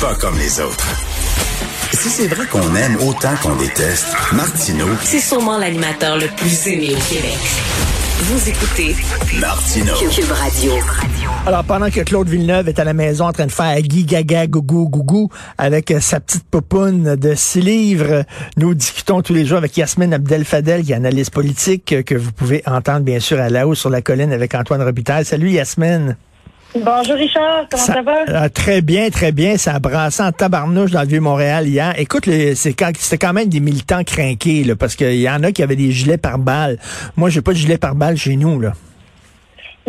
pas comme les autres. Si c'est vrai qu'on aime autant qu'on déteste, Martineau, C'est sûrement l'animateur le plus aimé au Québec. Vous écoutez Martineau. Cube Radio. Alors, pendant que Claude Villeneuve est à la maison en train de faire Guy Gaga Gougou Gougou avec euh, sa petite popoune de six livres, nous discutons tous les jours avec Yasmine Abdel-Fadel, qui est analyste politique, euh, que vous pouvez entendre bien sûr à la haut sur la colline avec Antoine Robitaille. Salut Yasmine. Bonjour Richard, comment ça, va? euh, très bien, très bien. Ça a brassé en tabarnouche dans le Vieux-Montréal hier. Écoute, c'est quand- c'était quand même des militants crinqués, là, parce qu'il y en a qui avaient des gilets par balle. Moi, j'ai pas de gilet par balle chez nous, là.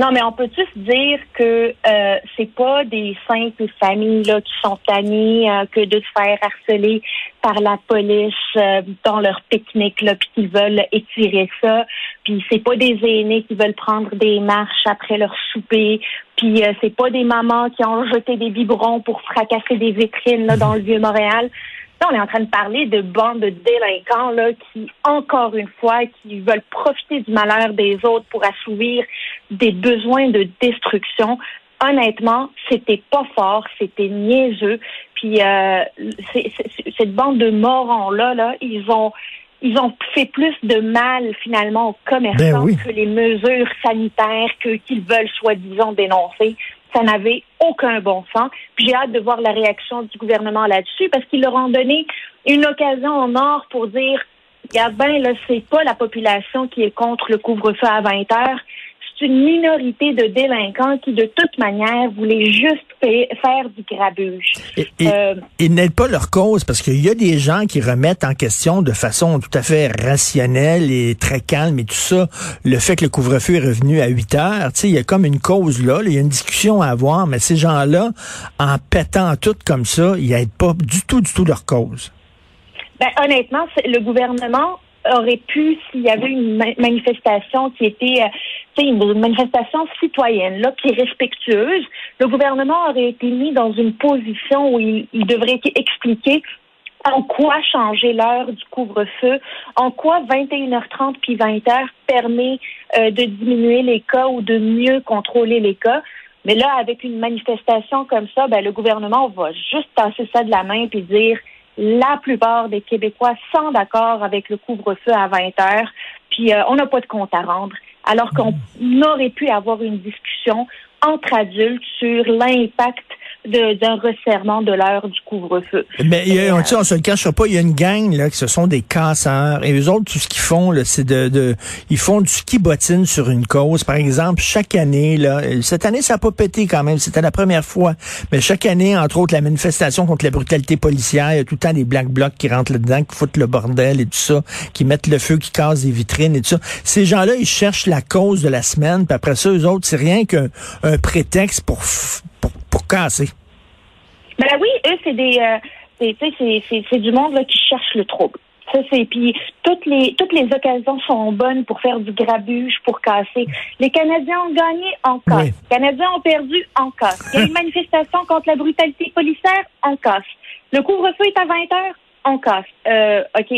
Non, mais on peut tous dire que euh, c'est pas des simples familles là, qui sont tannées euh, que de se faire harceler par la police euh, dans leur pique-nique puis qu'ils veulent étirer ça. Puis c'est pas des aînés qui veulent prendre des marches après leur souper. Puis euh, c'est pas des mamans qui ont jeté des biberons pour fracasser des vitrines là, dans le vieux Montréal. Là, on est en train de parler de bandes de délinquants là, qui, encore une fois, qui veulent profiter du malheur des autres pour assouvir des besoins de destruction. Honnêtement, c'était pas fort, c'était niaiseux. Puis euh, cette bande de morons là, là, ils ont ils ont fait plus de mal finalement aux commerçants Ben oui. que les mesures sanitaires que qu'ils veulent soi-disant dénoncer. Ça n'avait aucun bon sens. Puis j'ai hâte de voir la réaction du gouvernement là-dessus parce qu'ils leur ont donné une occasion en or pour dire Regarde bien, là, c'est pas la population qui est contre le couvre-feu à 20 heures. Une minorité de délinquants qui, de toute manière, voulaient juste fa- faire du grabuge. Et, et- Euh, ils n'aident pas leur cause parce qu'il y a des gens qui remettent en question de façon tout à fait rationnelle et très calme et tout ça le fait que le couvre-feu est revenu à 8 heures. Il y a comme une cause là, il y a une discussion à avoir, mais ces gens-là, en pétant tout comme ça, ils n'aident pas du tout, du tout leur cause. Ben, honnêtement, c'est- le gouvernement aurait pu, s'il y avait une ma- manifestation qui était, euh, tu sais, une manifestation citoyenne, là, qui est respectueuse, le gouvernement aurait été mis dans une position où il, il devrait expliquer en quoi changer l'heure du couvre-feu, en quoi 21h30 puis 20h permet euh, de diminuer les cas ou de mieux contrôler les cas. Mais là, avec une manifestation comme ça, ben, le gouvernement va juste passer ça de la main puis dire la plupart des Québécois sont d'accord avec le couvre-feu à 20 heures, puis euh, on n'a pas de compte à rendre. Alors qu'on aurait pu avoir une discussion entre adultes sur l'impact d'un resserrement de l'heure du couvre-feu. Mais y a- on, euh, sais, on se le cachera pas, il y a une gang là, qui ce sont des casseurs. Et eux autres, tout ce qu'ils font, là, c'est de, de, ils font du ski bottine sur une cause. Par exemple, chaque année, là, cette année, ça n'a pas pété quand même. C'était la première fois. Mais chaque année, entre autres, la manifestation contre la brutalité policière, il y a tout le temps des black blocs qui rentrent là-dedans, qui foutent le bordel et tout ça, qui mettent le feu, qui cassent des vitrines et tout ça. Ces gens-là, ils cherchent la cause de la semaine, puis après ça, eux autres, c'est rien qu'un un prétexte pour, f- pour, pour casser. Ben oui, eux, c'est des, euh, c'est, tu sais, c'est, c'est, c'est du monde là, qui cherche le trouble. Ça, c'est puis toutes les toutes les occasions sont bonnes pour faire du grabuge, pour casser. Les Canadiens ont gagné en casse. Oui. Les Canadiens ont perdu en casse. Il y a une manifestation contre la brutalité policière, en casse. Le couvre-feu est à 20 heures, en casse. Euh, ok,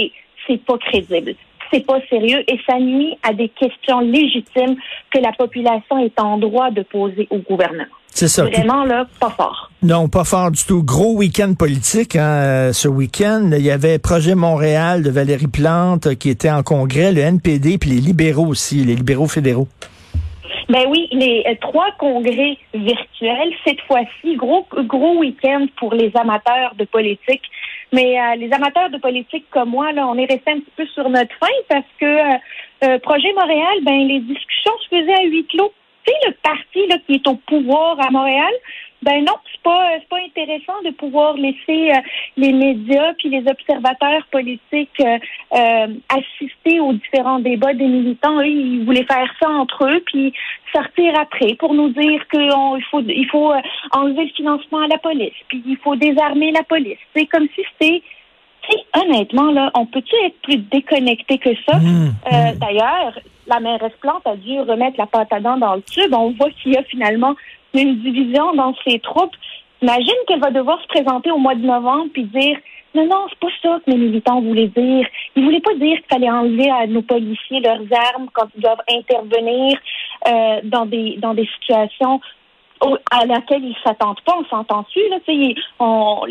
c'est pas crédible. C'est pas sérieux et ça nuit à des questions légitimes que la population est en droit de poser au gouvernement. C'est ça. Vraiment là, pas fort. Non, pas fort du tout. Gros week-end politique hein, euh, ce week-end. Il y avait Projet Montréal de Valérie Plante euh, qui était en congrès, le NPD, puis les libéraux aussi, les libéraux fédéraux. Ben oui, les euh, trois congrès virtuels, cette fois-ci, gros gros week-end pour les amateurs de politique. Mais euh, les amateurs de politique comme moi, là, on est resté un petit peu sur notre faim parce que euh, Projet Montréal, ben les discussions se faisaient à huis clos. Tu sais, le parti là, qui est au pouvoir à Montréal, ben non, c'est pas c'est pas intéressant de pouvoir laisser euh, les médias puis les observateurs politiques euh, euh, assister aux différents débats des militants. Eux, ils voulaient faire ça entre eux puis sortir après pour nous dire qu'il faut il faut euh, enlever le financement à la police puis il faut désarmer la police. C'est comme si c'était honnêtement, là, on peut-tu être plus déconnecté que ça? Mmh, Euh, D'ailleurs, la mairesse Plante a dû remettre la pâte à dents dans le tube. On voit qu'il y a finalement une division dans ses troupes. Imagine qu'elle va devoir se présenter au mois de novembre puis dire non, non, c'est pas ça que les militants voulaient dire. Ils voulaient pas dire qu'il fallait enlever à nos policiers leurs armes quand ils doivent intervenir euh, dans des dans des situations à laquelle ils s'attendent pas. On s'entend-tu là on,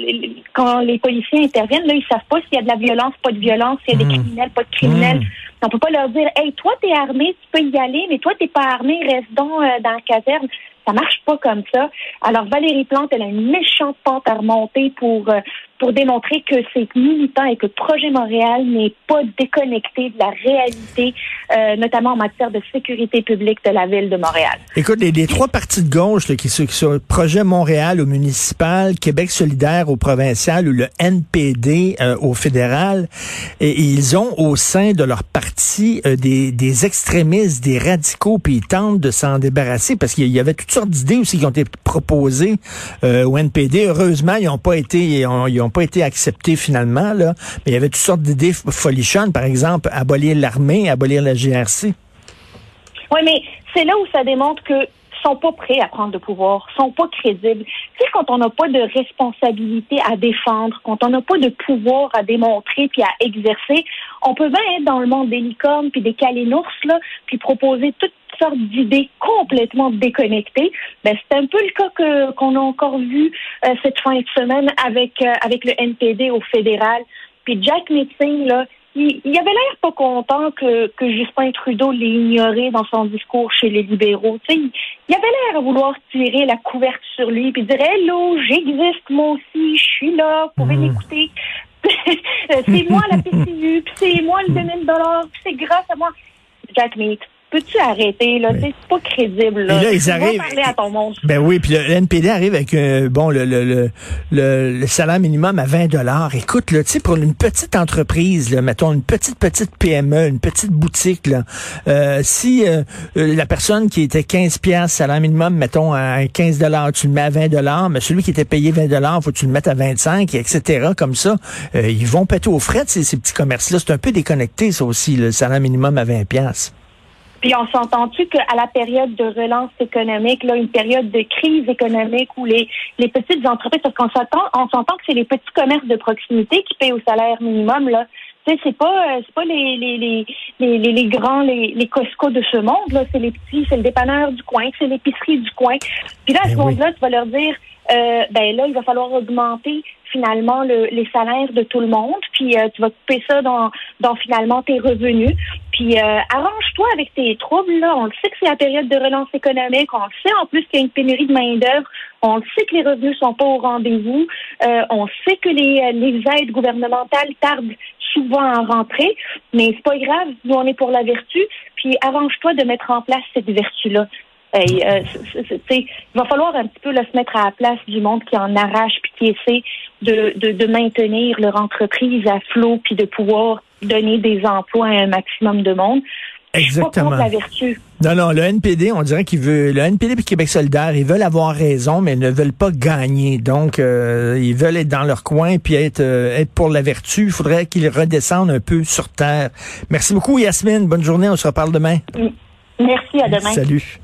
Quand les policiers interviennent, là, ils savent pas s'il y a de la violence, pas de violence, s'il y a des hmm. criminels, pas de criminels. Hmm. On peut pas leur dire, hey, toi t'es armé, tu peux y aller, mais toi t'es pas armé, reste donc euh, dans la caserne. Ça marche pas comme ça. Alors Valérie Plante, elle a une méchante pente à remonter pour euh, pour démontrer que c'est militant et que Projet Montréal n'est pas déconnecté de la réalité, euh, notamment en matière de sécurité publique de la ville de Montréal. Écoute, les, trois partis de gauche qui, sont, qui sont Projet Montréal au municipal, Québec solidaire au provincial ou le NPD euh, au fédéral, ils ont au sein de leur parti euh, des, des extrémistes, des radicaux, puis ils tentent de s'en débarrasser parce qu'il y avait toutes sortes d'idées aussi qui ont été proposées au NPD. Heureusement, ils n'ont pas été, ils ont pas été acceptés finalement, là. Mais il y avait toutes sortes d'idées folichonnes, par exemple, abolir l'armée, abolir la GRC. Oui, mais c'est là où ça démontre que sont pas prêts à prendre le pouvoir, sont pas crédibles. Tu quand on n'a pas de responsabilité à défendre, quand on n'a pas de pouvoir à démontrer puis à exercer, on peut bien être dans le monde des licornes puis des calénours, là, puis proposer toutes sortes d'idées complètement déconnectées. Ben, c'est un peu le cas que, qu'on a encore vu euh, cette fin de semaine avec, euh, avec le NPD au fédéral. Puis Jack Meeting, là, il, il, avait l'air pas content que, que Justin Trudeau l'ait ignoré dans son discours chez les libéraux. Tu sais, il, avait l'air à vouloir tirer la couverte sur lui puis dire Hello, j'existe moi aussi, je suis là, vous pouvez hmm. m'écouter. c'est moi la PCU, puis c'est moi le 2000 dollars, c'est grâce à moi. Jack Meat, peux-tu arrêter, là? C'est pas crédible, là. là, ils arrivent. parler à ton monde. Ben oui, puis le NPD arrive avec, euh, bon, le, le, le, le, salaire minimum à 20 dollars. Écoute, là, tu sais, pour une petite entreprise, là, mettons, une petite, petite PME, une petite boutique, là, euh, si euh, la personne qui était 15 pièces salaire minimum, mettons, à 15 dollars, tu le mets à 20 dollars, mais celui qui était payé 20 dollars, faut que tu le mettes à 25, etc., comme ça, ils vont péter aux frais, ces, ces petits commerces-là. C'est un peu déconnecté, ça aussi, le salaire minimum à 20 pièces. Puis on s'entend-tu qu'à la période de relance économique, là, une période de crise économique où les, les petites entreprises, parce qu'on s'entend, on s'entend que c'est les petits commerces de proximité qui payent au salaire minimum, là. Tu sais, c'est pas euh, c'est pas les les, les, les, les, grands, les, les Costco de ce monde, là, c'est les petits, c'est le dépanneur du coin, c'est l'épicerie du coin. Puis là, à ce ben moment-là, tu vas leur dire euh, ben là, il va falloir augmenter finalement le, les salaires de tout le monde, puis euh, tu vas couper ça dans, finalement tes revenus. Puis euh, arrange-toi avec tes troubles. Là. On le sait que c'est la période de relance économique. On le sait en plus qu'il y a une pénurie de main-d'œuvre. On le sait que les revenus sont pas au rendez-vous. Euh, on sait que les, les aides gouvernementales tardent souvent à rentrer. Mais c'est pas grave. Nous, on est pour la vertu. Puis arrange-toi de mettre en place cette vertu-là. Euh, il va falloir un petit peu se mettre à la place du monde qui en arrache puis qui essaie de, de, de maintenir leur entreprise à flot puis de pouvoir donner des emplois à un maximum de monde. Exactement. Pas la vertu. Non, non, le NPD, on dirait qu'il veut, le NPD et Québec solidaire, ils veulent avoir raison, mais ils ne veulent pas gagner. Donc, euh, ils veulent être dans leur coin puis être, euh, être pour la vertu. Il faudrait qu'ils redescendent un peu sur terre. Merci beaucoup, Yasmine. Bonne journée. On se reparle demain. Merci, à demain. Salut.